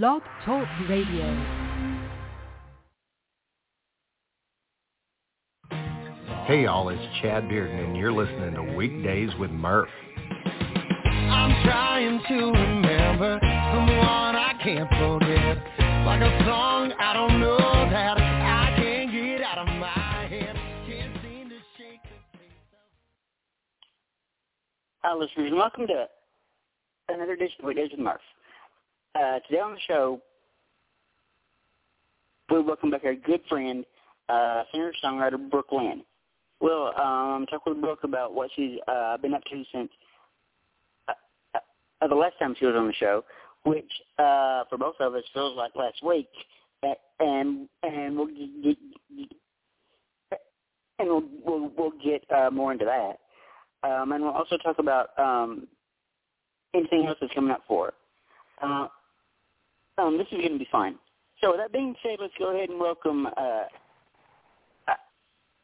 Blog Talk Radio. Hey y'all, it's Chad Bearden and you're listening to Weekdays with Murph. I'm trying to remember someone I can't forget. Like a song I don't know that I can't get out of my head. Can't seem to shake the taste of... Hi, listeners, and welcome to another edition of Weekdays with Murph. Uh, today on the show, we're welcome back our good friend, uh, singer-songwriter Brooke Lynn. We'll um, talk with Brooke about what she's uh, been up to since uh, uh, the last time she was on the show, which uh, for both of us feels like last week, and and we'll get, and we'll we'll, we'll get uh, more into that, um, and we'll also talk about um, anything else that's coming up for her. Uh, um, this is going to be fine. So with that being said, let's go ahead and welcome uh,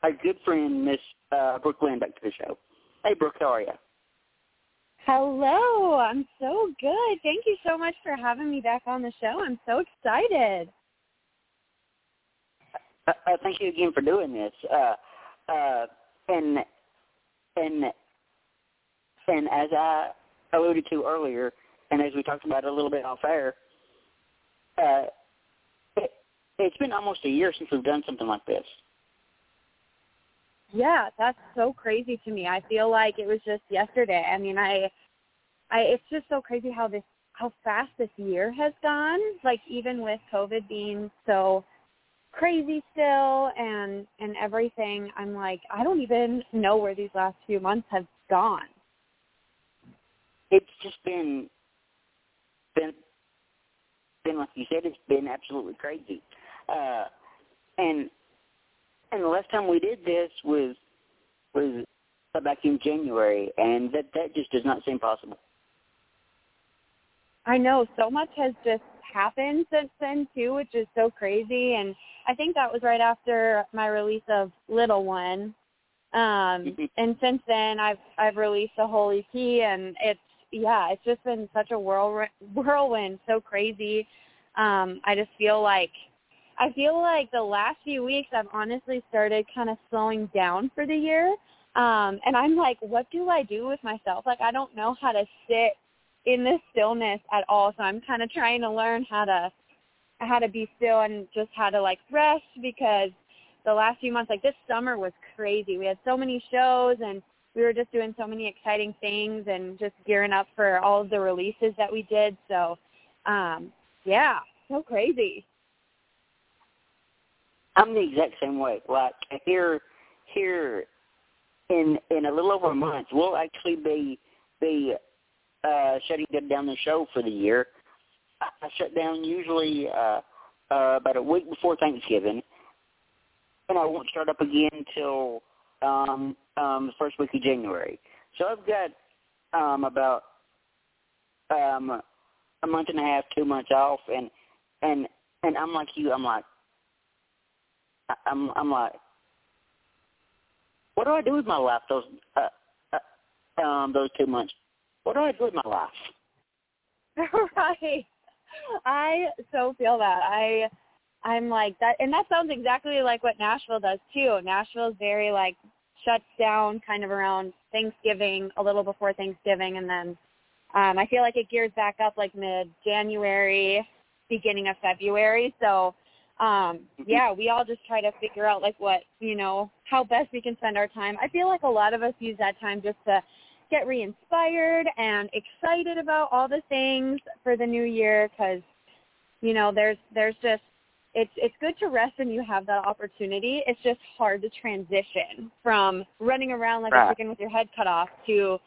our good friend, Miss uh, Brooke Lynn, back to the show. Hey, Brooke, how are you? Hello, I'm so good. Thank you so much for having me back on the show. I'm so excited. Uh, uh, thank you again for doing this. Uh, uh, and and and as I alluded to earlier, and as we talked about a little bit off air, uh, it, it's been almost a year since we've done something like this. Yeah, that's so crazy to me. I feel like it was just yesterday. I mean, I I it's just so crazy how this how fast this year has gone. Like even with COVID being so crazy still and and everything, I'm like I don't even know where these last few months have gone. It's just been been been like you said, it's been absolutely crazy. Uh and and the last time we did this was was back in January, and that that just does not seem possible. I know so much has just happened since then too, which is so crazy. And I think that was right after my release of Little One. Um, and since then, I've I've released a whole EP, and it's yeah, it's just been such a whirlwind, whirlwind, so crazy. Um, I just feel like I feel like the last few weeks I've honestly started kind of slowing down for the year. Um, and I'm like, what do I do with myself? Like I don't know how to sit in this stillness at all. So I'm kind of trying to learn how to how to be still and just how to like rest because the last few months like this summer was crazy. We had so many shows and we were just doing so many exciting things and just gearing up for all of the releases that we did. So um yeah, so crazy. I'm the exact same way. Like here, here, in in a little over a month, we'll actually be be uh, shutting down the show for the year. I shut down usually uh, uh, about a week before Thanksgiving, and I won't start up again until um, um, the first week of January. So I've got um, about um, a month and a half, two months off, and and and I'm like you. I'm like I'm I'm like, what do I do with my life? Those uh, uh, um those two months. What do I do with my life? right. I so feel that. I I'm like that and that sounds exactly like what Nashville does too. Nashville's very like shuts down kind of around Thanksgiving, a little before Thanksgiving and then um I feel like it gears back up like mid January, beginning of February. So um yeah we all just try to figure out like what you know how best we can spend our time i feel like a lot of us use that time just to get re-inspired and excited about all the things for the new year because you know there's there's just it's it's good to rest when you have that opportunity it's just hard to transition from running around like right. a chicken with your head cut off to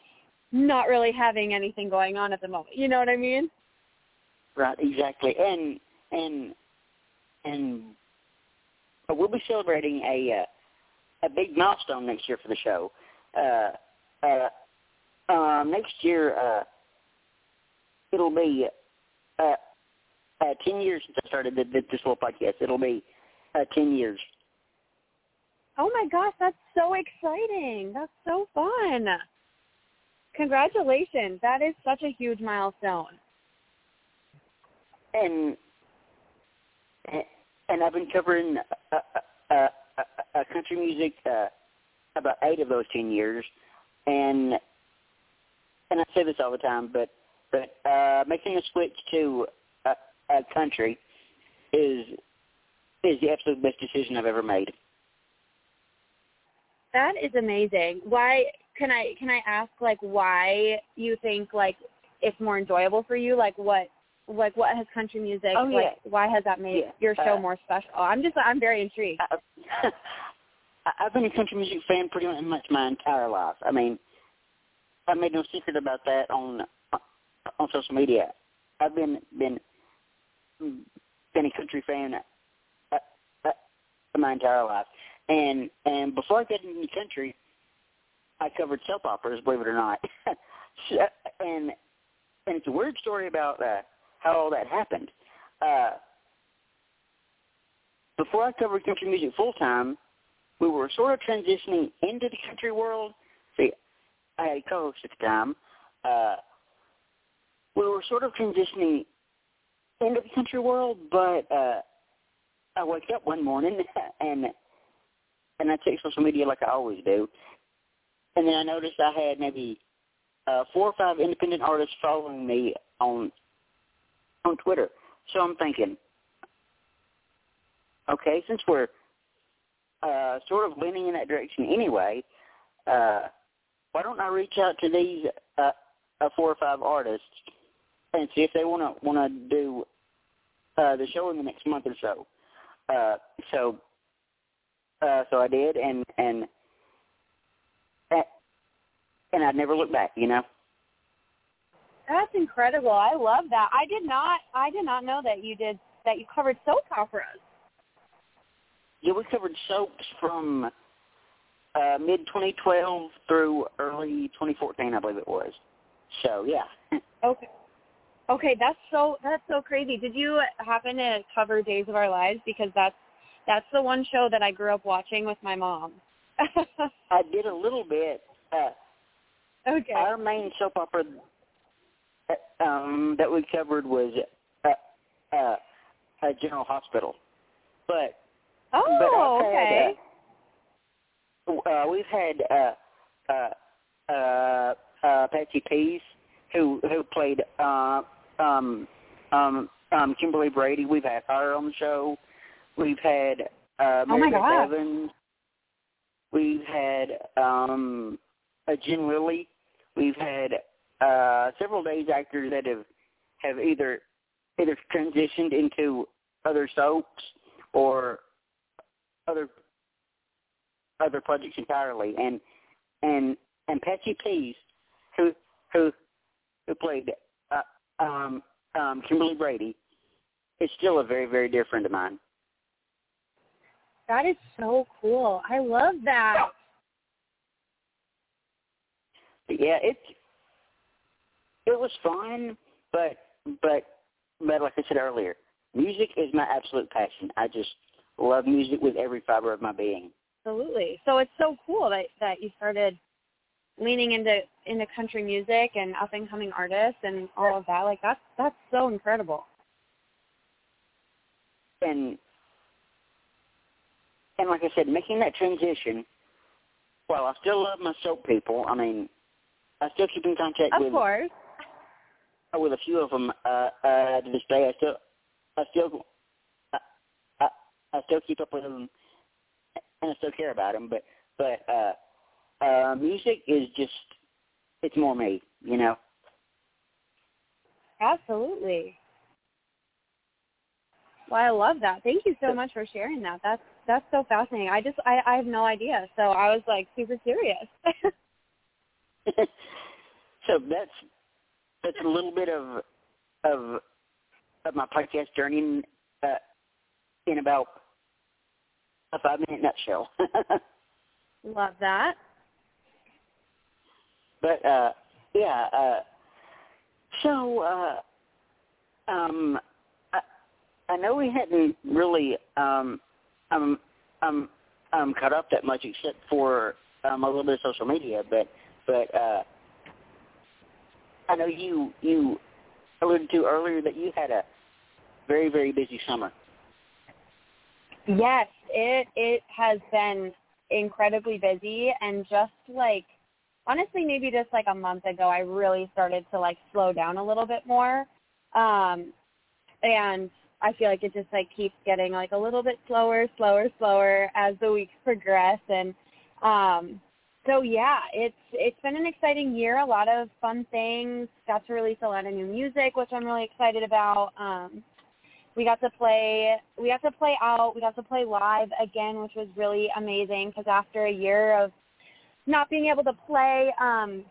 not really having anything going on at the moment you know what i mean right exactly and and and we'll be celebrating a uh, a big milestone next year for the show. Uh, uh, uh, next year, uh, it'll be uh, uh, ten years since I started the, the, this little podcast. It'll be uh, ten years. Oh my gosh, that's so exciting! That's so fun. Congratulations! That is such a huge milestone. and and I've been covering uh, uh, uh, uh, country music uh, about eight of those ten years, and and I say this all the time, but but uh, making a switch to uh, country is is the absolute best decision I've ever made. That is amazing. Why can I can I ask like why you think like it's more enjoyable for you? Like what like what has country music oh, like yeah. why has that made yeah. your show uh, more special? I'm just I'm very intrigued. I, I've been a country music fan pretty much my entire life. I mean, I made no secret about that on on social media. I've been been been a country fan uh, uh, my entire life, and and before I got into country, I covered soap operas, believe it or not. and and it's a weird story about uh, how all that happened. Uh, before I covered country music full time, we were sort of transitioning into the country world. See, I had a co-host at the time. Uh, we were sort of transitioning into the country world, but uh, I wake up one morning and and I check social media like I always do, and then I noticed I had maybe uh, four or five independent artists following me on on Twitter. So I'm thinking, okay, since we're uh, sort of leaning in that direction anyway, uh, why don't I reach out to these uh, uh, four or five artists and see if they want to want to do uh, the show in the next month or so. Uh, so, uh, so I did, and and and I'd never looked back. You know. That's incredible. I love that. I did not I did not know that you did that you covered soap operas. Yeah, we covered soaps from uh, mid 2012 through early 2014, I believe it was. So yeah. okay. Okay, that's so that's so crazy. Did you happen to cover Days of Our Lives because that's that's the one show that I grew up watching with my mom. I did a little bit. Uh, okay. Our main soap opera uh, um, that we covered was uh, uh, a General Hospital, but oh, but okay. Had, uh, uh, we've had uh, uh, uh, uh, Patsy Pease who who played uh, um, um, um, Kimberly Brady. We've had her on the show. We've had uh, Oh Meredith God. Evans. We've had um, uh, Jen Lilly. We've had uh, several days actors that have have either either transitioned into other soaps or other other projects entirely. And and and Patsy Pease, who who who played um, um, Kimberly Brady, is still a very very dear friend of mine. That is so cool. I love that. Yeah, it it was fun, but but but like I said earlier, music is my absolute passion. I just love music with every fiber of my being. Absolutely. So it's so cool that that you started leaning into into country music and up and coming artists and all of that. Like that's that's so incredible. And and like I said, making that transition, while I still love my soap people, I mean, I still keep in contact Of with course. with a few of them uh, uh, to this day. I still, I still, I, I, I still keep up with them, and I still care about them. But, but uh, uh, music is just, it's more me, you know. Absolutely. Well, I love that. Thank you so much for sharing that. That's that's so fascinating. I just I I have no idea. So I was like super curious. so that's that's a little bit of of of my podcast journey uh, in about a five minute nutshell. love that. But uh yeah, uh so uh um I I know we hadn't really um um um um up that much except for um a little bit of social media, but but uh I know you you alluded to earlier that you had a very very busy summer. Yes, it it has been incredibly busy and just like honestly maybe just like a month ago I really started to like slow down a little bit more. Um and I feel like it just like keeps getting like a little bit slower, slower, slower as the weeks progress and um so yeah, it's it's been an exciting year, a lot of fun things. Got to release a lot of new music, which I'm really excited about. Um we got to play we got to play out, we got to play live again, which was really amazing because after a year of not being able to play, um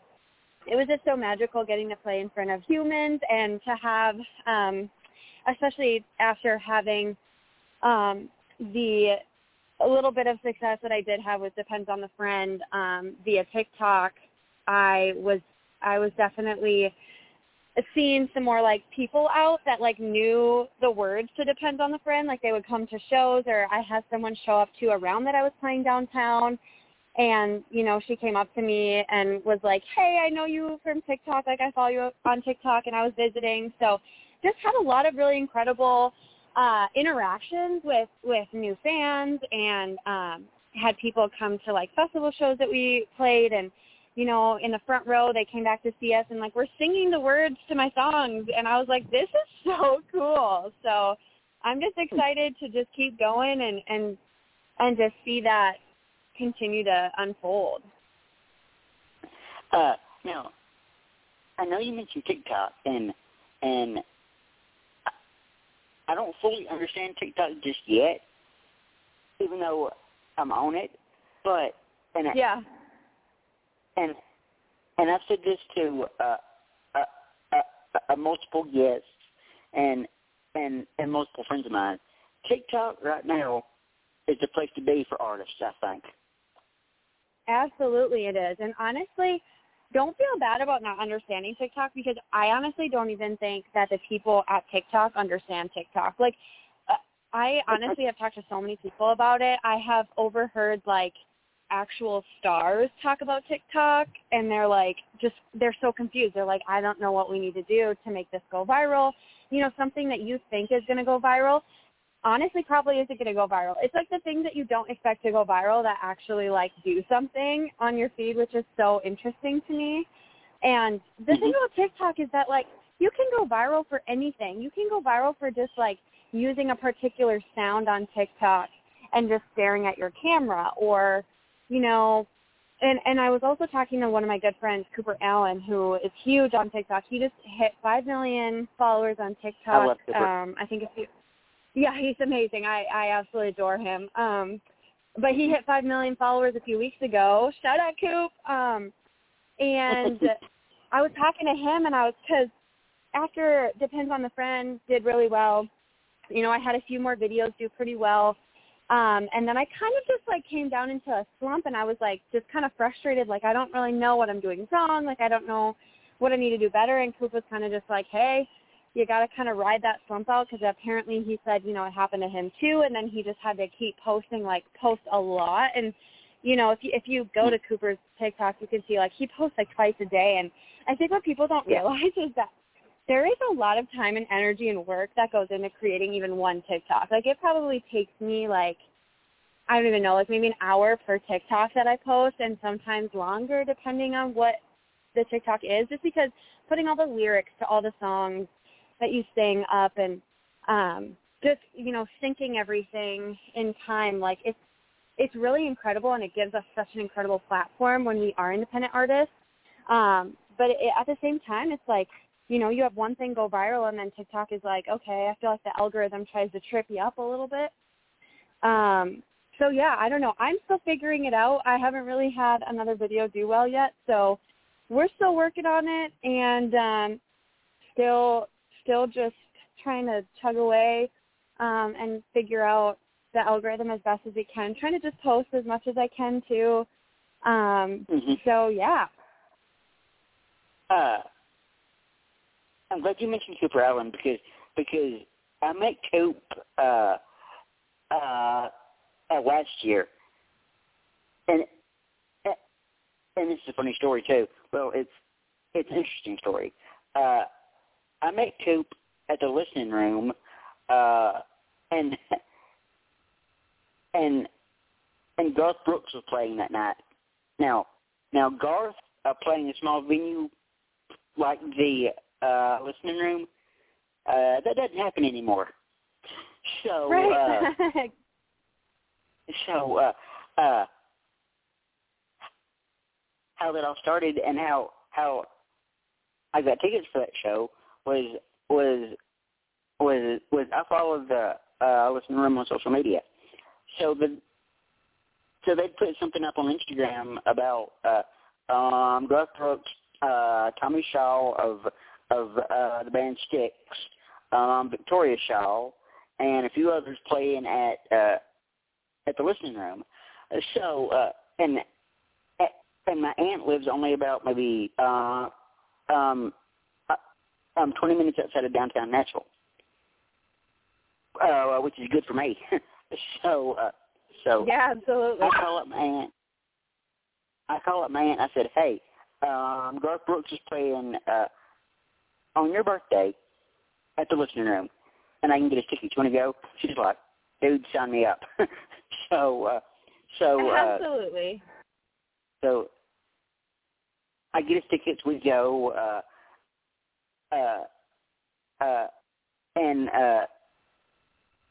it was just so magical getting to play in front of humans and to have um especially after having um, the a little bit of success that I did have with Depends on the Friend um, via TikTok, I was I was definitely seeing some more like people out that like knew the words to Depends on the Friend. Like they would come to shows or I had someone show up to a round that I was playing downtown and you know she came up to me and was like hey i know you from tiktok. Like i follow you on tiktok and i was visiting. So just had a lot of really incredible uh interactions with with new fans and um had people come to like festival shows that we played. And you know in the front row they came back to see us and like we're singing the words to my songs. And i was like this is so cool. So i'm just excited to just keep going and and and just see that continue to unfold Uh, now, I know you mentioned TikTok, and and I don't fully understand TikTok just yet, even though I'm on it. But and I, yeah and and I've said this to uh, uh, uh, uh, multiple guests and and and multiple friends of mine. TikTok right now is the place to be for artists. I think. Absolutely it is. And honestly, don't feel bad about not understanding TikTok because I honestly don't even think that the people at TikTok understand TikTok. Like uh, I honestly have talked to so many people about it. I have overheard like actual stars talk about TikTok and they're like just they're so confused. They're like I don't know what we need to do to make this go viral. You know, something that you think is going to go viral honestly probably isn't going to go viral. It's like the things that you don't expect to go viral that actually like do something on your feed, which is so interesting to me. And the thing about TikTok is that like you can go viral for anything. You can go viral for just like using a particular sound on TikTok and just staring at your camera or, you know, and and I was also talking to one of my good friends, Cooper Alan, who is huge on TikTok. He just hit five million followers on TikTok. I love Cooper. Um, I think few yeah, he's amazing. I I absolutely adore him. Um, but he hit five million followers a few weeks ago. Shout out Coop. Um, and I was talking to him, and I was because after Depends on the Friend did really well. You know, I had a few more videos do pretty well. Um, and then I kind of just like came down into a slump and I was like just kind of frustrated, like I don't really know what I'm doing wrong, like I don't know what I need to do better. And Coop was kind of just like, hey, you got to kind of ride that slump out because apparently he said, you know, it happened to him too, and then he just had to keep posting, like post a lot. And you know, if you if you go to Cooper's TikTok, you can see like he posts like twice a day. And I think what people don't realize is that there is a lot of time and energy and work that goes into creating even one TikTok. Like it probably takes me like I don't even know, like maybe an hour per TikTok that I post, and sometimes longer depending on what the TikTok is, just because putting all the lyrics to all the songs that you sing up and um just you know syncing everything in time like it's it's really incredible and it gives us such an incredible platform when we are independent artists. Um but it, at the same time it's like you know you have one thing go viral and then tiktok is like okay i feel like the algorithm tries to trip you up a little bit. Um so yeah i don't know. I'm still figuring it out. I haven't really had another video do well yet. So we're still working on it and um still still just trying to chug away um, and figure out the algorithm as best as we can. Trying to just post as much as I can too. Um, Mhm. So yeah, Uh, I'm glad you mentioned Cooper Alan because because I met Coop uh, uh, uh, last year, and and this is a funny story too. Well, it's it's an interesting story. Uh, I met Coop at the listening room and and and Garth Brooks was playing that night. Now, now Garth uh, playing a small venue like the uh, listening room, uh, that doesn't happen anymore. So, right. uh, so uh, uh, how that all started and how how I got tickets for that show was was was was I followed the uh, listening room on social media. So the so they put something up on Instagram about uh, um, Garth Brooks, uh, Tommy Shaw of of uh, the band Styx, um, Victoria Shaw, and a few others playing at uh, at the listening room. So uh, and and my aunt lives only about maybe uh, um, uh, um, 20 minutes outside of downtown Nashville, uh, which is good for me. so uh, so yeah, absolutely. I call up my aunt. I call up my aunt. I said, "Hey, um, Garth Brooks is playing uh, on your birthday at the listening room, and I can get his tickets. You want to go?" She's like, "Dude, sign me up." so, uh, so uh, absolutely. So I get his tickets. We go, uh, uh, uh, and uh,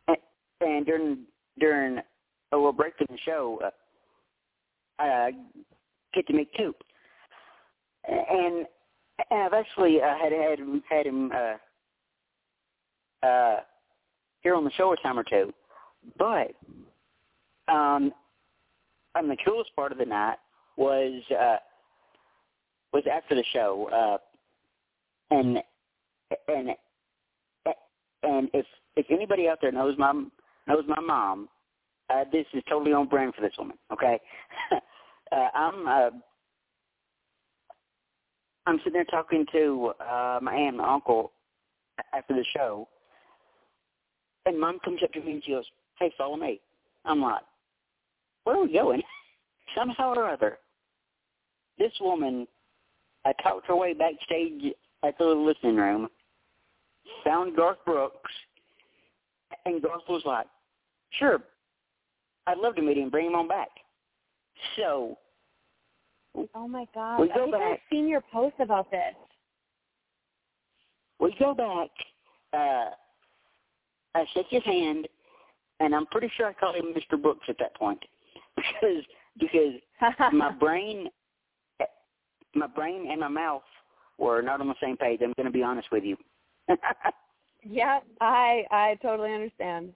and, and during during a little break in the show, uh, I get to meet Coop, and, and I've actually uh, had had had him uh, uh, here on the show a time or two, but um, on the coolest part of the night was uh, was after the show, uh, and and and if if anybody out there knows my knows my mom, uh, this is totally on brand for this woman. Okay, uh, I'm uh, I'm sitting there talking to uh, my aunt and my uncle after the show, and mom comes up to me and she goes, "Hey, follow me." I'm like, "Where are we going?" Somehow or other, this woman I talked her way backstage at the listening room, found Garth Brooks, and Garth was like, sure, I'd love to meet him, bring him on back. So, oh my God, we I go think back. I've seen your post about this. We go back, uh, I shake his hand, and I'm pretty sure I called him Mr. Brooks at that point because because my brain my brain and my mouth were not on the same page. I'm going to be honest with you. yeah, I I totally understand.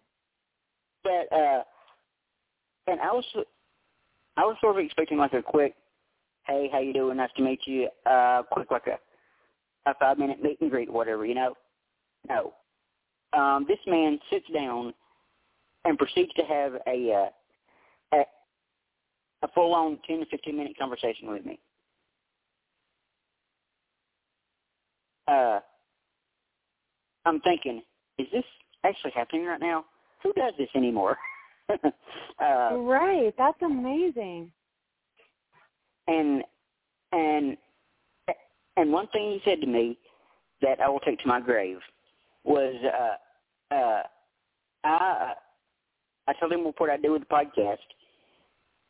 But uh, and I was I was sort of expecting like a quick, hey, how you doing? Nice to meet you. Uh, quick like a a five minute meet and greet, whatever, you know. No, um, this man sits down and proceeds to have a uh, a, a full on ten to fifteen minute conversation with me. uh, I'm thinking, is this actually happening right now? Who does this anymore? uh, right, that's amazing. And and and one thing he said to me that I will take to my grave was, uh, uh, I I told him what I do with the podcast,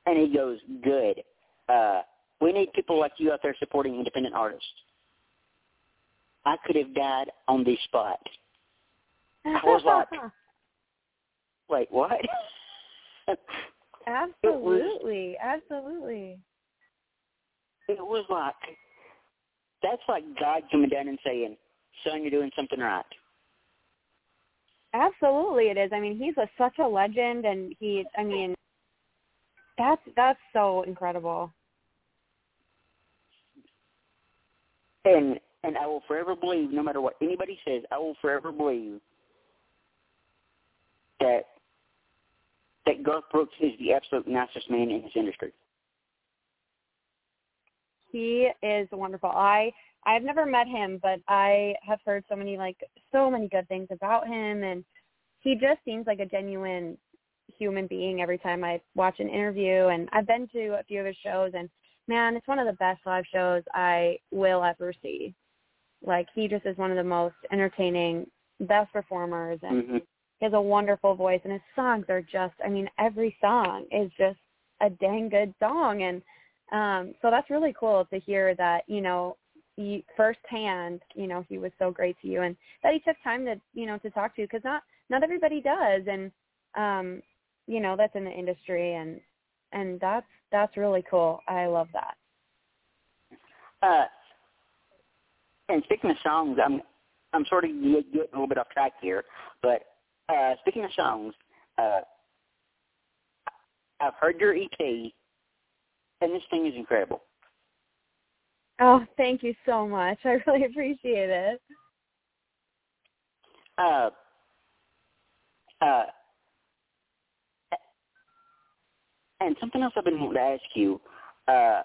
and he goes, "Good. Uh, we need people like you out there supporting independent artists." I could have died on the spot. I was like, wait, what? absolutely, it was, absolutely. It was like, that's like God coming down and saying, son, you're doing something right. Absolutely, it is. I mean, he's a, such a legend, and he, I mean, that's that's so incredible. And and I will forever believe, no matter what anybody says, I will forever believe that that Garth Brooks is the absolute nicest man in this industry. He is wonderful. I I've never met him, but I have heard so many like so many good things about him, and he just seems like a genuine human being every time I watch an interview. And I've been to a few of his shows, and man, it's one of the best live shows I will ever see. Like he just is one of the most entertaining, best performers, and mm-hmm. he has a wonderful voice, and his songs are just, I mean, every song is just a dang good song, and um, so that's really cool to hear that, you know, you, firsthand, you know, he was so great to you, and that he took time to, you know, to talk to you, because not not everybody does, and um, you know, that's in the industry, and and that's that's really cool. I love that. Uh, and speaking of songs, I'm I'm sort of getting a little bit off track here, but uh, speaking of songs, uh, I've heard your EP, and this thing is incredible. Oh, thank you so much. I really appreciate it. Uh, uh, and something else I've been wanting to ask you. Uh,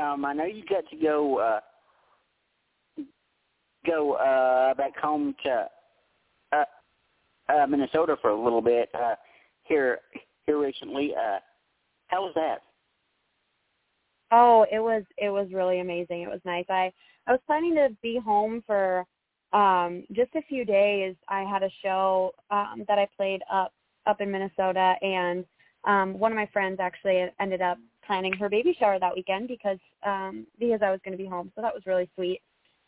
um, I know you got to go uh, go uh, back home to uh, uh, Minnesota for a little bit uh, here here recently. Uh, how was that? Oh, it was it was really amazing. It was nice. I I was planning to be home for um just a few days. I had a show um that I played up up in Minnesota and um one of my friends actually ended up planning her baby shower that weekend because um because I was going to be home. So that was really sweet.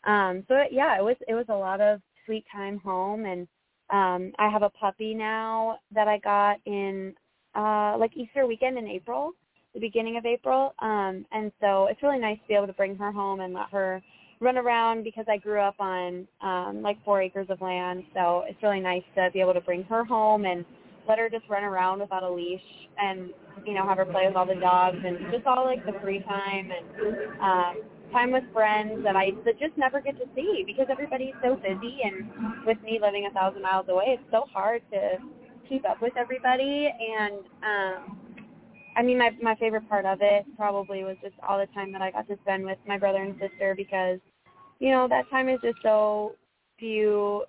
Um so it, yeah, it was it was a lot of sweet time home and um I have a puppy now that I got in uh like Easter weekend in April the beginning of April. Um, and so it's really nice to be able to bring her home and let her run around because I grew up on um, like four acres of land. So it's really nice to be able to bring her home and let her just run around without a leash and, you know, have her play with all the dogs and just all like the free time and um, time with friends that I that just never get to see because everybody's so busy and with me living a thousand miles away, it's so hard to keep up with everybody and um I mean, my my favorite part of it probably was just all the time that I got to spend with my brother and sister because, you know, that time is just so few.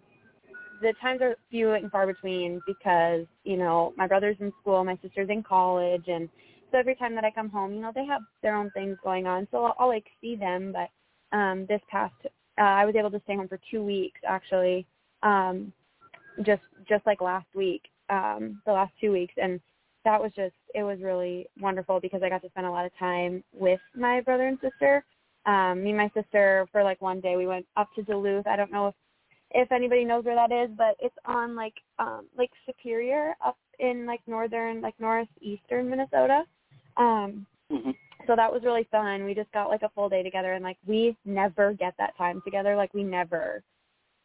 The times are few and far between because you know my brother's in school, my sister's in college, and so every time that I come home, you know, they have their own things going on, so I'll, I'll like see them. But um this past, uh, I was able to stay home for two weeks actually, um, just just like last week, um, the last two weeks, and that was just it was really wonderful because I got to spend a lot of time with my brother and sister. Um, me and my sister for like one day we went up to Duluth. I don't know if if anybody knows where that is, but it's on like um Lake Superior up in like northern like northeastern Minnesota. Um mm-hmm. so that was really fun. We just got like a full day together and like we never get that time together. Like we never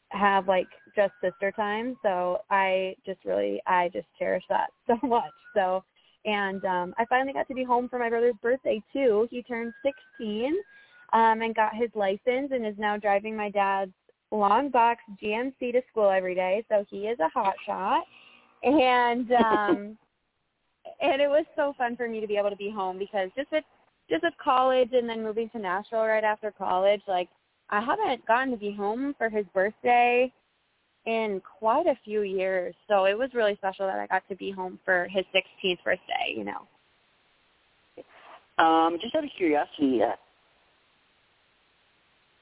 have like just sister time. So I just really I just cherish that so much. So and um I finally got to be home for my brother's birthday too. He turned 16 um and got his license and is now driving my dad's long box GMC to school every day. So he is a hot shot. And um and it was so fun for me to be able to be home because just with just with college and then moving to Nashville right after college, like I haven't gotten to be home for his birthday in quite a few years. So it was really special that I got to be home for his 16th birthday, you know. Um, just out of curiosity, uh,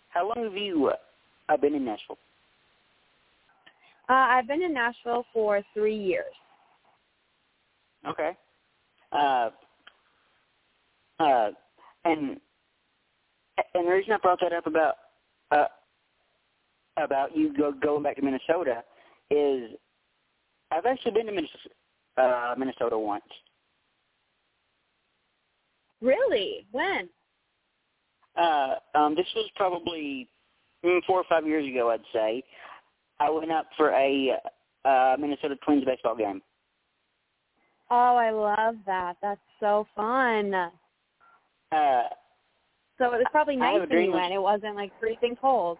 how long have you uh, been in Nashville? Uh, I've been in Nashville for three years. Okay. Uh, uh, and and the reason I brought that up about uh, about you go, going back to Minnesota is I've actually been to Minnesota, uh, Minnesota once. Really? When? Uh, um, this was probably mm, four or five years ago, I'd say. I went up for a uh, Minnesota Twins baseball game. Oh, I love that. That's so fun. Uh, so it was probably nice when you went. It wasn't like freezing cold.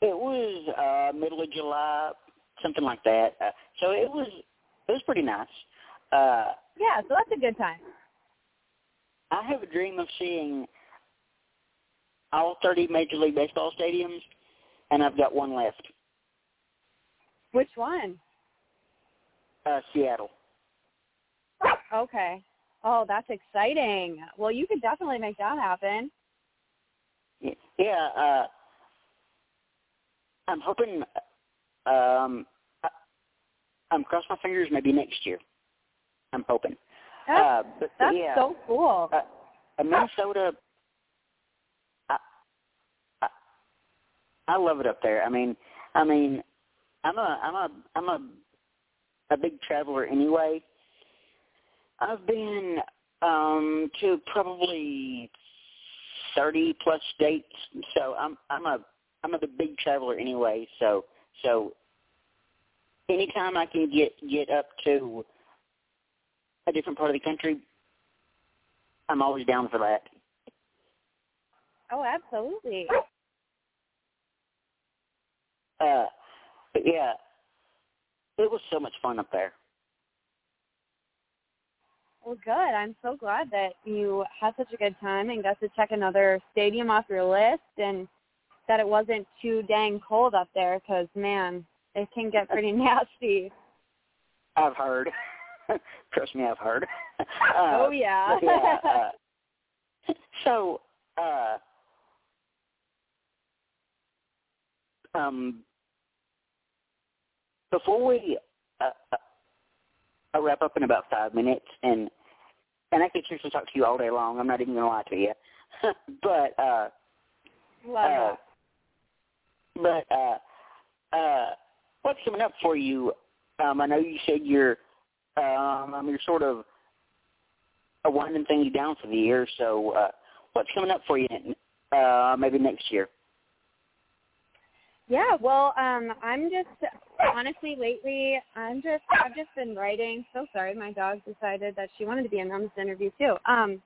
It was uh middle of July, something like that. Uh, so it was it was pretty nice. Uh Yeah, so that's a good time. I have a dream of seeing all 30 Major League Baseball stadiums, and I've got one left. Which one? Uh, Seattle. Okay. Oh, that's exciting. Well, you could definitely make that happen. Yeah, uh, I'm hoping. Um, I um, cross my fingers, maybe next year. I'm hoping. That's, uh, but that's yeah, so cool. uh, uh, Minnesota. I, I I love it up there. I mean, I mean, I'm a I'm a I'm a a big traveler anyway. I've been um to probably thirty plus states, so I'm I'm a I'm a big traveler anyway. So so anytime I can get get up to a different part of the country, I'm always down for that. Oh, absolutely. Uh, but yeah, it was so much fun up there. Well, good. I'm so glad that you had such a good time and got to check another stadium off your list and that it wasn't too dang cold up there because, man, it can get pretty nasty. I've heard. Trust me, I've heard. Uh, oh, yeah. yeah uh, so, uh, um, before we uh, uh, wrap up in about five minutes, and and I could seriously talk to you all day long. I'm not even going to lie to you, but uh, Love uh, but uh, uh, what's coming up for you? Um, I know you said you're um, you're sort of winding things down for the year. So uh, what's coming up for you? Uh, maybe next year. Yeah, well, um, I'm just honestly lately I'm just I've just been writing. So sorry, my dog decided that she wanted to be in on this interview too. Um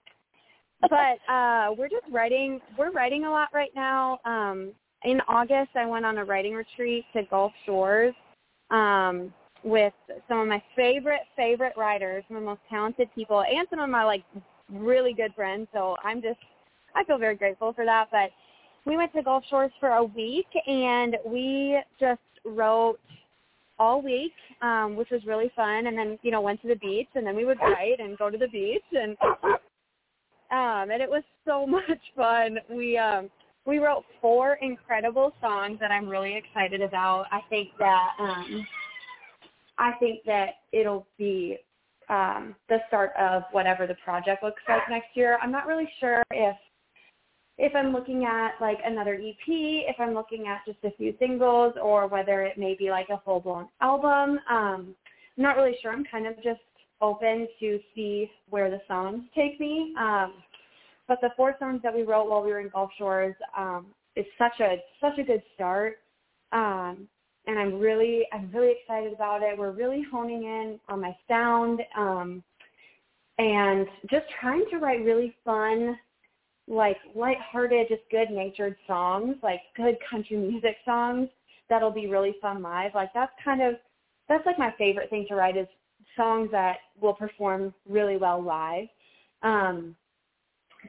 but uh we're just writing we're writing a lot right now. Um in August I went on a writing retreat to Gulf Shores um with some of my favorite favorite writers, some of the most talented people and some of my like really good friends. So I'm just I feel very grateful for that, but we went to Gulf Shores for a week and we just wrote all week, um, which was really fun. And then, you know, went to the beach and then we would write and go to the beach and um and it was so much fun. We um we wrote four incredible songs that I'm really excited about. I think that um I think that it'll be um the start of whatever the project looks like next year. I'm not really sure if if I'm looking at like another EP, if I'm looking at just a few singles, or whether it may be like a full blown album. Um, I'm not really sure. I'm kind of just open to see where the songs take me. Um, but the four songs that we wrote while we were in Gulf Shores um, is such a such a good start. Um, and I'm really I'm really excited about it. We're really honing in on my sound um, and just trying to write really fun like lighthearted, just good natured songs, like good country music songs that'll be really fun live. Like that's kind of that's like my favorite thing to write is songs that will perform really well live. Um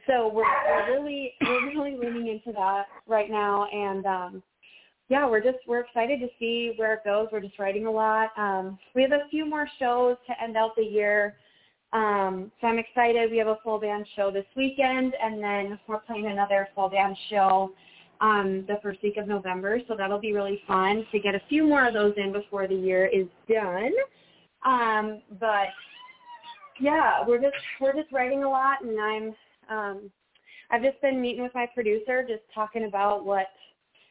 so we're, we're really we're really leaning into that right now and um yeah, we're just we're excited to see where it goes. We're just writing a lot. Um we have a few more shows to end out the year. Um, so I'm excited. We have a full band show this weekend, and then we're playing another full band show um, the first week of November. So that'll be really fun to get a few more of those in before the year is done. Um, but yeah, we're just we're just writing a lot, and I'm um, I've just been meeting with my producer, just talking about what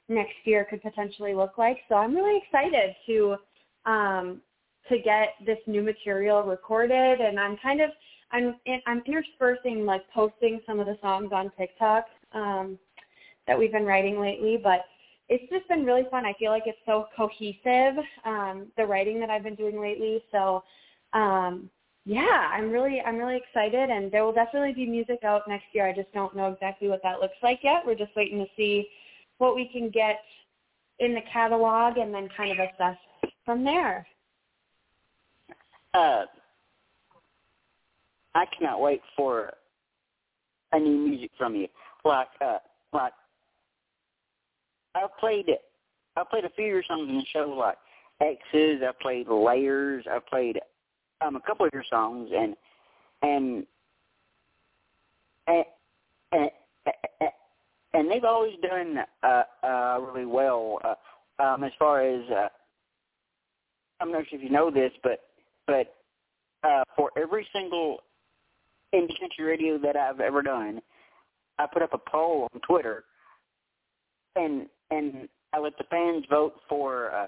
next year could potentially look like. So I'm really excited to um, to get this new material recorded and I'm kind of I'm I'm interspersing like posting some of the songs on TikTok um that we've been writing lately, but it's just been really fun. I feel like it's so cohesive, um, the writing that I've been doing lately. So um yeah, I'm really I'm really excited and there will definitely be music out next year. I just don't know exactly what that looks like yet. We're just waiting to see what we can get in the catalog and then kind of assess from there. Uh, I cannot wait for a new music from you. Like, uh, like I played I played a few of your songs in the show, like X's. I played Layers. I played um a couple of your songs, and and and and, and they've always done uh, uh, really well uh, um, as far as uh, I'm not sure if you know this, but but uh, for every single indie country radio that I've ever done, I put up a poll on Twitter, and and I let the fans vote for uh,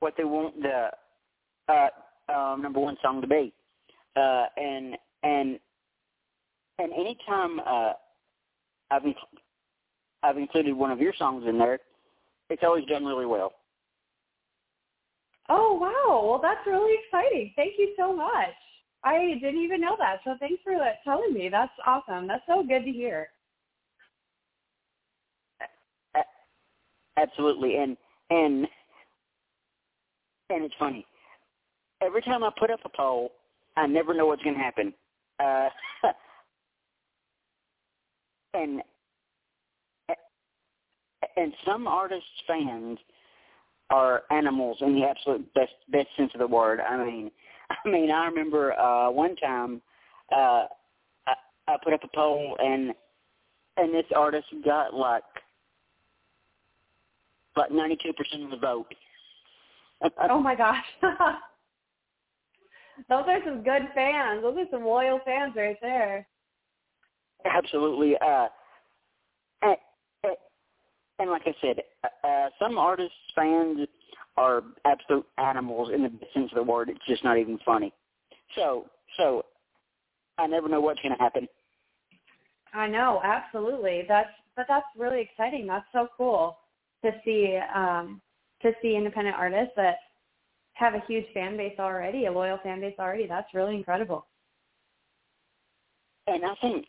what they want the uh, um, number one song to be, uh, and and and anytime uh, I've I've included one of your songs in there, it's always done really well. Oh wow! Well, that's really exciting. Thank you so much. I didn't even know that, so thanks for telling me. That's awesome. That's so good to hear. Absolutely, and and and it's funny. Every time I put up a poll, I never know what's going to happen. Uh, and and some artists' fans are animals in the absolute best best sense of the word. I mean, I mean, I remember uh, one time uh, I, I put up a poll and and this artist got like like ninety two percent of the vote. oh my gosh. Those are some good fans. Those are some loyal fans right there. Absolutely. Uh, and, and like I said, uh, some artists' fans are absolute animals in the sense of the word. It's just not even funny. So, so I never know what's going to happen. I know, absolutely. That's but that's really exciting. That's so cool to see um, to see independent artists that have a huge fan base already, a loyal fan base already. That's really incredible. And I think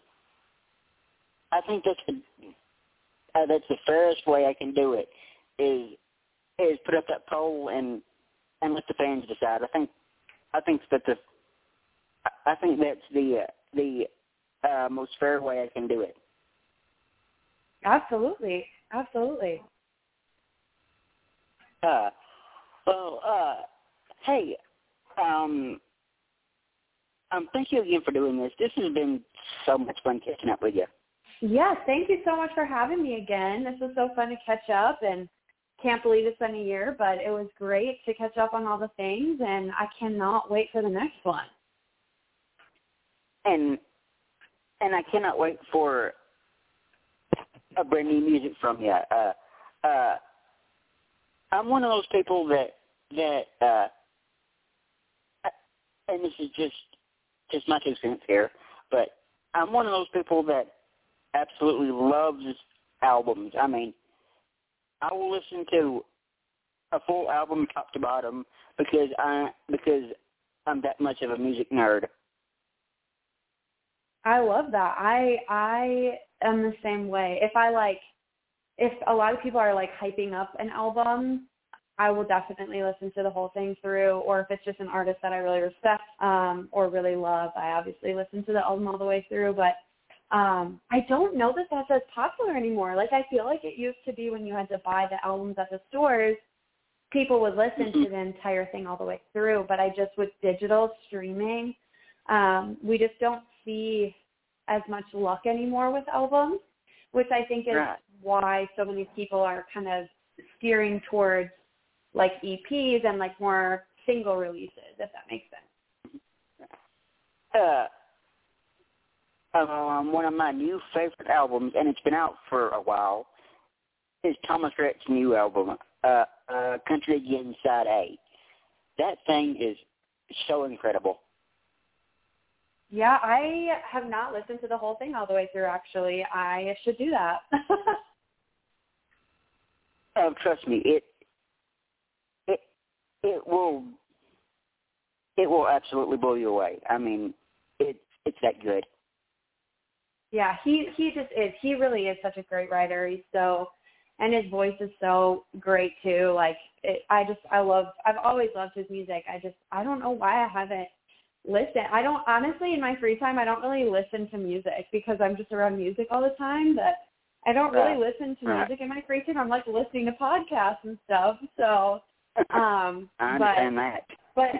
I think that's the uh, that's the fairest way I can do it is is put up that poll and and let the fans decide. I think I think that the I think that's the uh, the uh, most fair way I can do it. Absolutely, absolutely. Uh, well, uh, hey, um, um, thank you again for doing this. This has been so much fun catching up with you. Yes, thank you so much for having me again. This was so fun to catch up and can't believe it's been a year, but it was great to catch up on all the things and I cannot wait for the next one. And and I cannot wait for a brand new music from you. Uh uh I'm one of those people that that uh and this is just just my two cents here, but I'm one of those people that absolutely loves albums. I mean, I will listen to a full album top to bottom because I because I'm that much of a music nerd. I love that. I I am the same way. If I like if a lot of people are like hyping up an album, I will definitely listen to the whole thing through. Or if it's just an artist that I really respect um, or really love, I obviously listen to the album all the way through. But um, I don't know that that's as popular anymore. Like I feel like it used to be when you had to buy the albums at the stores, people would listen to the entire thing all the way through. But I just with digital streaming, um, we just don't see as much luck anymore with albums, which I think is right. why so many people are kind of steering towards like EPs and like more single releases, if that makes sense. Uh, um, one of my new favorite albums, and it's been out for a while, is Thomas Rhett's new album, uh, uh, Country Again Side A. That thing is so incredible. Yeah, I have not listened to the whole thing all the way through. Actually, I should do that. oh, trust me, it it it will it will absolutely blow you away. I mean, it it's that good. Yeah, he he just is. He really is such a great writer. He's so, and his voice is so great too. Like it, I just I love. I've always loved his music. I just I don't know why I haven't listened. I don't honestly in my free time I don't really listen to music because I'm just around music all the time. But I don't really listen to music in my free time. I'm like listening to podcasts and stuff. So, um, I understand but, that. But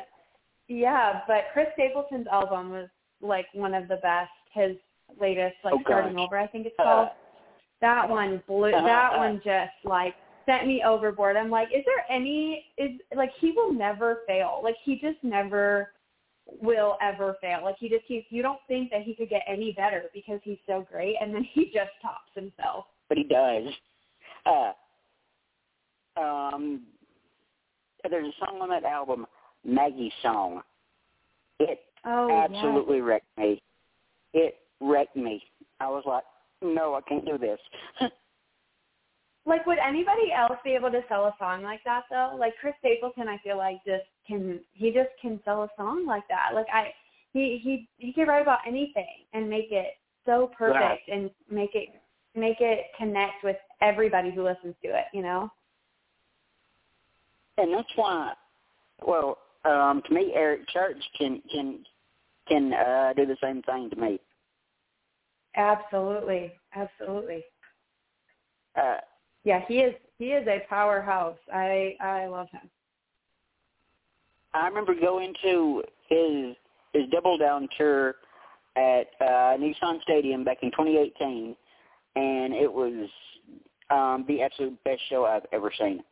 yeah, but Chris Stapleton's album was like one of the best. His latest, like oh, starting over, I think it's called. Uh, that one blew. Uh, that uh, one just like sent me overboard. I'm like, is there any is like he will never fail. Like he just never will ever fail. Like he just keeps you don't think that he could get any better because he's so great and then he just tops himself. But he does. Uh um there's a song on that album, Maggie's Song. It oh, absolutely yes. wrecked me. It wrecked me. I was like, no, I can't do this. like, would anybody else be able to sell a song like that though? Like Chris Stapleton, I feel like just can he just can sell a song like that. Like I, he he he can write about anything and make it so perfect right. and make it make it connect with everybody who listens to it. You know. And that's why, well, um, to me, Eric Church can can can uh, do the same thing to me. Absolutely, absolutely. Uh, yeah, he is he is a powerhouse. I I love him. I remember going to his his double down tour at uh, Nissan Stadium back in 2018, and it was um, the absolute best show I've ever seen.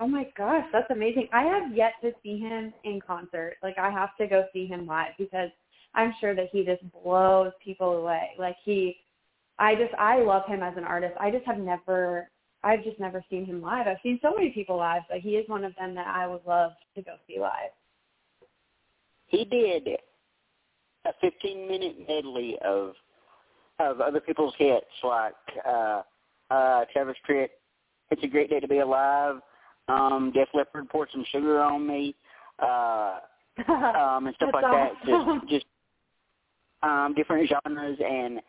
Oh my gosh, that's amazing. I have yet to see him in concert. Like I have to go see him live because I'm sure that he just blows people away. Like he I just I love him as an artist. I just have never I've just never seen him live. I've seen so many people live, but he is one of them that I would love to go see live. He did a 15 minute medley of of other people's hits like uh uh Travis Tritt, It's a Great Day to Be Alive, um, Def Leppard poured some sugar on me, uh, um, and stuff like awesome. that. Just, just um, different genres, and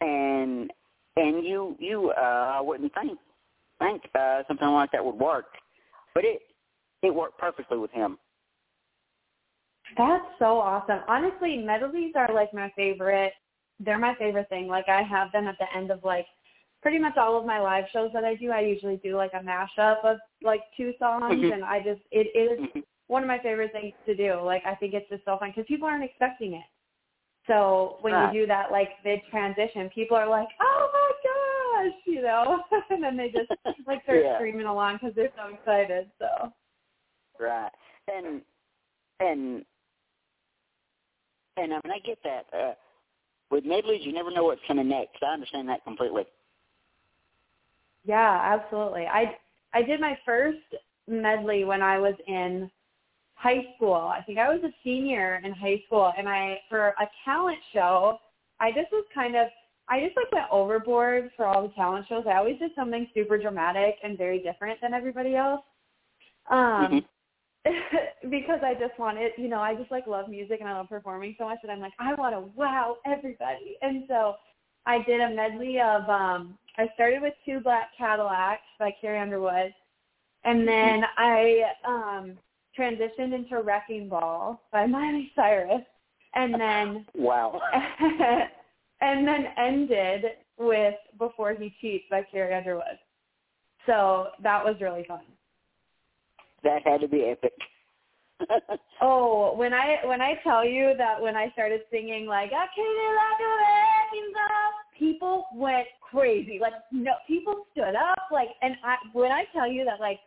and and you you uh, wouldn't think think uh, something like that would work, but it it worked perfectly with him. That's so awesome. Honestly, medleys are like my favorite. They're my favorite thing. Like I have them at the end of like pretty much all of my live shows that I do, I usually do like a mashup of like two songs, Mhm. and I just it is Mhm. one of my favorite things to do. Like I think it's just so fun because people aren't expecting it. So when Right. you do that like mid transition, people are like, "Oh my gosh," you know, and then they just like start Yeah. screaming along because they're so excited. So Right. And and and I mean I get that. Uh with medleys you never know what's coming next. I understand that completely. Yeah, absolutely. I I did my first medley when I was in high school. I think I was a senior in high school and I for a talent show, I just was kind of I just like went overboard for all the talent shows. I always did something super dramatic and very different than everybody else. Um because I just wanted, you know, I just like love music and I love performing so much that I'm like, I want to wow everybody. And so I did a medley of um I started with Two Black Cadillacs by Carrie Underwood and then I um transitioned into Wrecking Ball by Miley Cyrus and then Wow. and then ended with Before He Cheats by Carrie Underwood. So that was really fun. That had to be epic. Oh, when I when I tell you that when I started singing like I it like a wrecking ball, people went crazy. Like no, people stood up. Like, and I when I tell you that like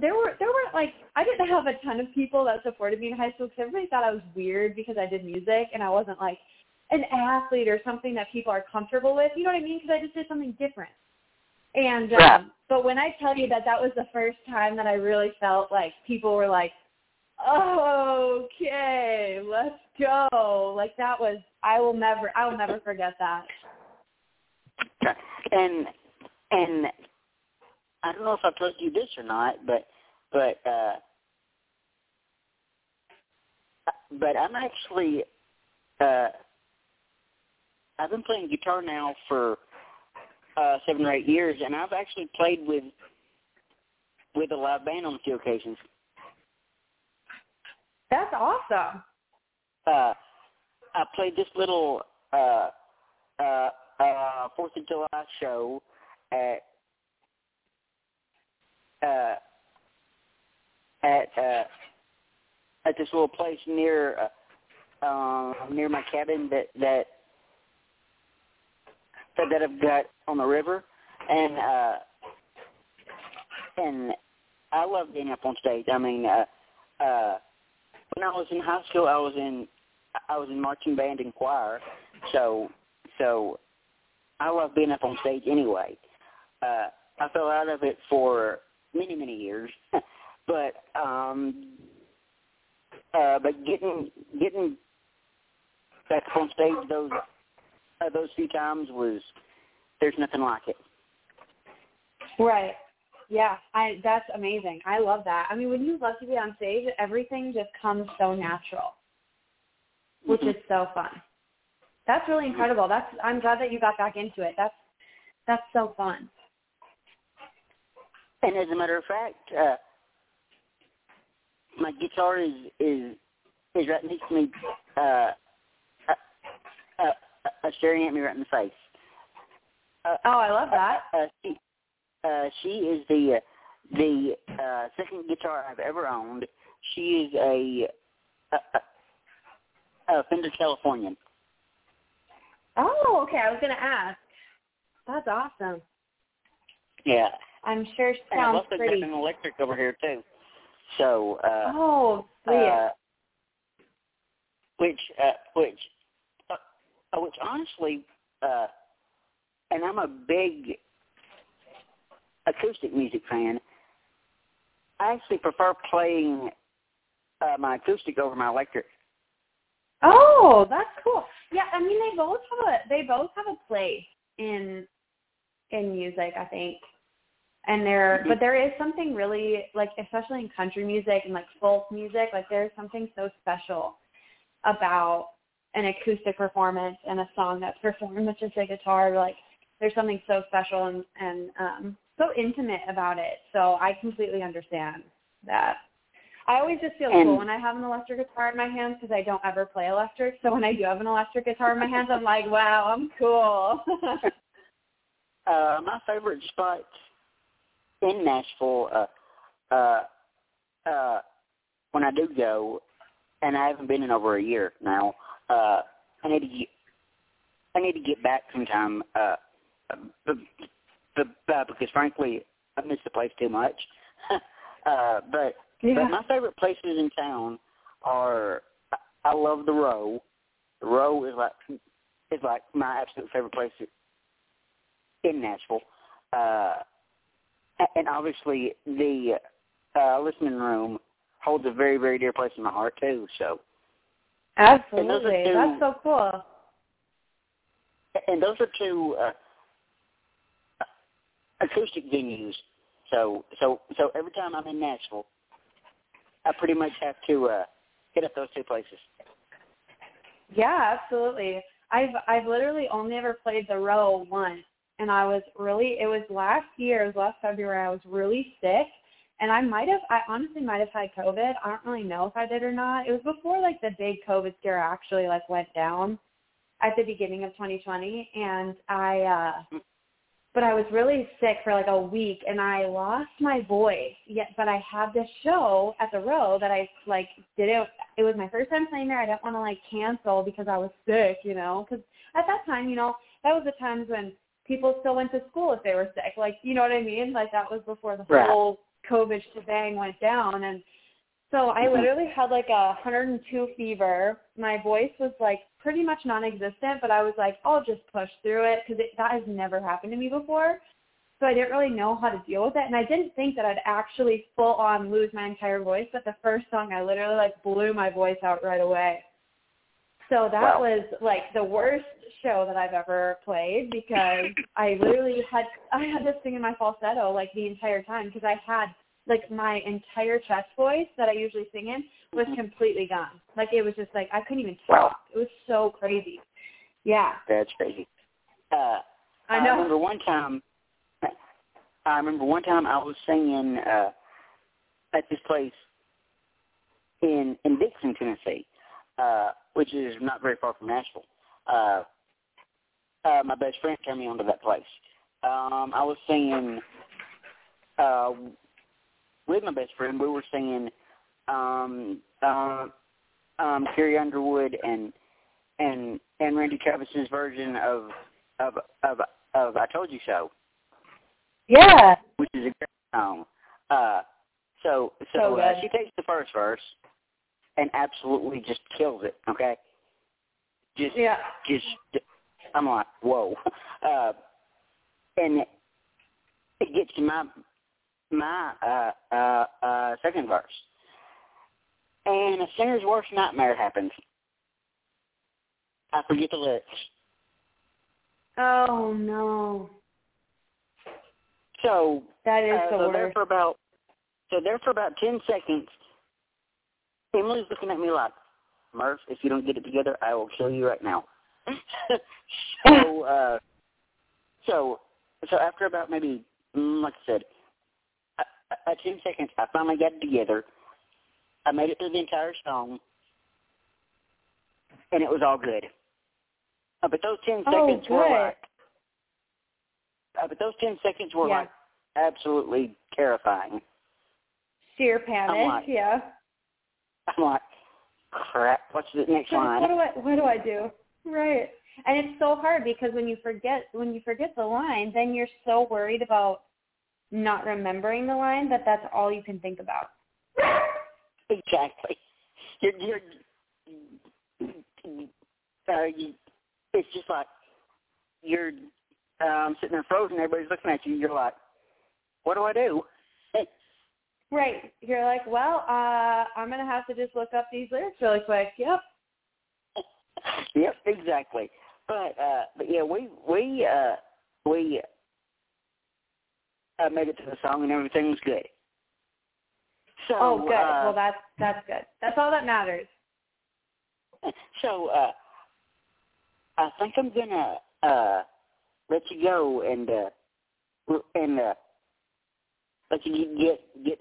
there were there were like I didn't have a ton of people that supported me in high school because everybody thought I was weird because I did music and I wasn't like an athlete or something that people are comfortable with. You know what I mean? Because I just did something different. And um, Right. but when I tell you that that was the first time that I really felt like people were like, okay, let's go. Like that was I will never I will never forget that. and and I don't know if I told you this or not, but but uh but I'm actually uh I've been playing guitar now for uh seven or eight years and I've actually played with with a live band on a few occasions. That's awesome. Uh I played this little uh uh uh Fourth of July show at uh at uh at this little place near uh, uh near my cabin that that that, that I've got on the river and uh and I love being up on stage. I mean, uh, uh, when I was in high school, I was in I was in marching band and choir, so so I love being up on stage anyway. Uh, I fell out of it for many many years, but um, uh, but getting getting back on stage those uh, those few times was there's nothing like it. Right. Yeah, I that's amazing. I love that. I mean, when you love to be on stage, everything just comes so natural, which Mhm. is so fun. That's really incredible. That's I'm glad that you got back into it. That's that's so fun. And as a matter of fact, uh, my guitar is is is right next to me, uh, uh, uh, uh, staring at me right in the face. Uh, Oh, I love that. Uh, she, uh, she is the uh, the uh, second guitar I've ever owned. She is a, a, a, Fender Californian. Oh, okay. I was gonna ask. That's awesome. Yeah, I'm sure it and I've sounds also pretty. got an electric over here too. So. Uh, Oh, sweet. uh, which uh, which uh, uh, which honestly, uh, and I'm a big acoustic music fan. I actually prefer playing uh, my acoustic over my electric. Oh, that's cool. Yeah, I mean they both have a they both have a place in in music, I think. And there Mhm. but there is something really like especially in country music and like folk music, like there's something so special about an acoustic performance and a song that's performed with just a guitar. Like there's something so special and, and um so intimate about it. So I completely understand that. I always just feel And- cool when I have an electric guitar in my hands because I don't ever play electric. So when I do have an electric guitar in my hands, I'm like, wow, I'm cool. Uh, my favorite spots in Nashville, uh, uh, uh, when I do go, and I haven't been in over a year now. Uh, I need to get, I need to get back sometime. Uh, b- b- uh, because frankly, I miss the place too much. uh, but yeah. but my favorite places in town are. I love the Row. The Row is like is like my absolute favorite place in Nashville. Uh, and obviously the uh, listening room holds a very very dear place in my heart too. So Absolutely. two- That's so cool. and those are two uh, acoustic venues. So so so every time I'm in Nashville, I pretty much have to uh, hit up those two places. Yeah, absolutely. I've I've literally only ever played the row once and I was really it was last year, it was last February, I was really sick and I might have I honestly might have had COVID. I don't really know if I did or not. It was before like the big COVID scare actually like went down at the beginning of 2020 and I uh but I was really sick for like a week and I lost my voice. Yet, but I had this show at the row that I like didn't. It was my first time playing there. I didn't want to like cancel because I was sick, you know. Because at that time, you know, that was the times when people still went to school if they were sick. Like, you know what I mean? Like that was before the Right. whole COVID shebang went down and. So I Mhm. literally had like a 102 fever. My voice was like pretty much non-existent, but I was like, I'll just push through it because that has never happened to me before. So I didn't really know how to deal with it, and I didn't think that I'd actually full on lose my entire voice. But the first song, I literally like blew my voice out right away. So that Wow. was like the worst show that I've ever played because I literally had I had to sing in my falsetto like the entire time because I had like my entire chest voice that I usually sing in was Mhm. completely gone. Like it was just like I couldn't even Wow. talk. It was so crazy. Yeah, That's crazy. Uh, I know. I remember one time. I remember one time I was singing uh, at this place in in Dickson, Tennessee, uh, which is not very far from Nashville. Uh, uh, my best friend turned me onto that place. Um, I was singing uh, with my best friend. We were singing um, uh, um, Carrie Underwood and and and Randy Travis's version of of of of I Told You So, Yeah. which is a great song. Uh, so so, So uh, she takes the first verse and absolutely just kills it. Okay, just Yeah. just I'm like whoa, uh, and it gets to my my uh, uh, uh, second verse, and a sinner's worst nightmare happens. I forget the lyrics. Oh no. So That is uh, the so there for about so there for about ten seconds, Emily's looking at me like, Murph, if you don't get it together, I will kill you right now. so uh, so so after about maybe mm, like I said, uh, uh, ten seconds, I finally got it together. I made it through the entire song, and it was all good. Uh, but those ten seconds were good. like, uh, but those ten seconds were Yeah. like absolutely terrifying. Sheer panic. like- yeah. I'm like, crap. What's the next line? what do I what do I do? Right. And it's so hard because when you forget when you forget the line, then you're so worried about not remembering the line that that's all you can think about. Exactly. You're, you're, uh, you, it's just like you're um, sitting there frozen. Everybody's looking at you. You're like, what do I do? Right. You're like, well, uh, I'm gonna have to just look up these lyrics really quick. Yep. yep, exactly. But uh, but yeah, we we uh, we uh, made it to the song and everything was good. So Oh, good. Uh, well, that's that's good. That's all that matters. So uh I think I'm gonna uh let you go and uh and uh let you get get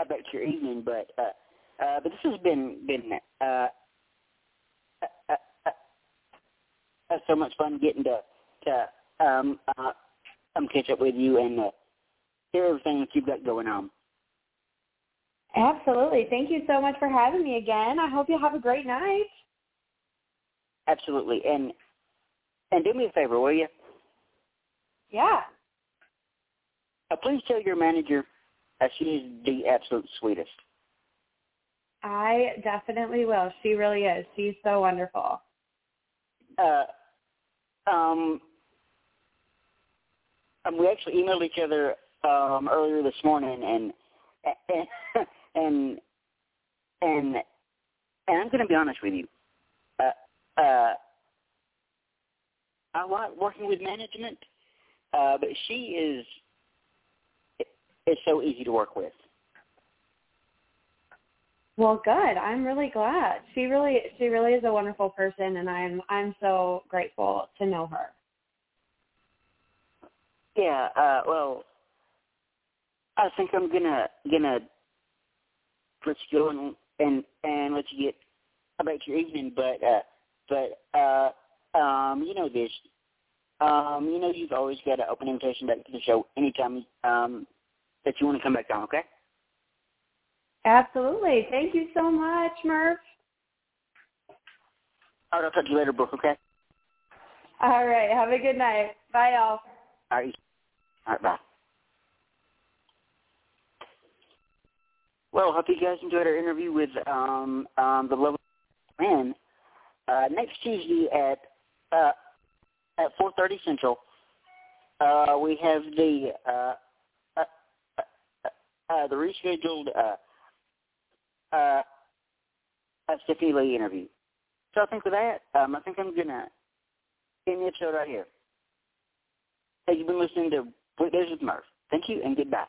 about your evening, but uh uh but this has been been uh uh, uh, uh, uh so much fun getting to to um uh um catch up with you and uh hear everything that you've got going on. Absolutely. Thank you so much for having me again. I hope you have a great night. Absolutely. And and do me a favor, will you? Yeah. Uh, please tell your manager she is the absolute sweetest. I definitely will. She really is. She's so wonderful. Uh, um, um, we actually emailed each other um, earlier this morning, and and and and, and I'm going to be honest with you. Uh, uh, I like working with management, uh, but she is is so easy to work with. Well, good. I'm really glad. She really she really is a wonderful person and I'm I'm so grateful to know her. Yeah, uh, well, I think I'm gonna gonna let you go and and, and let you get about your evening, but uh, but uh, um, you know this, um, you know you've always got an open invitation back to the show anytime um that you want to come back on. Okay. Absolutely. Thank you so much, Murph. All right, I'll talk to you later, Brooke. Okay. All right. Have a good night. Bye y'all. All right. All right. Bye. Well, hope you guys enjoyed our interview with um, um, the lovely man. Uh, next Tuesday at uh, at 4:30 Central, uh, we have the uh, uh, uh, the rescheduled uh, uh, Stephanie Lee interview. So I think with that, um, I think I'm gonna end the episode right here. Hey, you've been listening to Weekdays with Murph. Thank you and goodbye.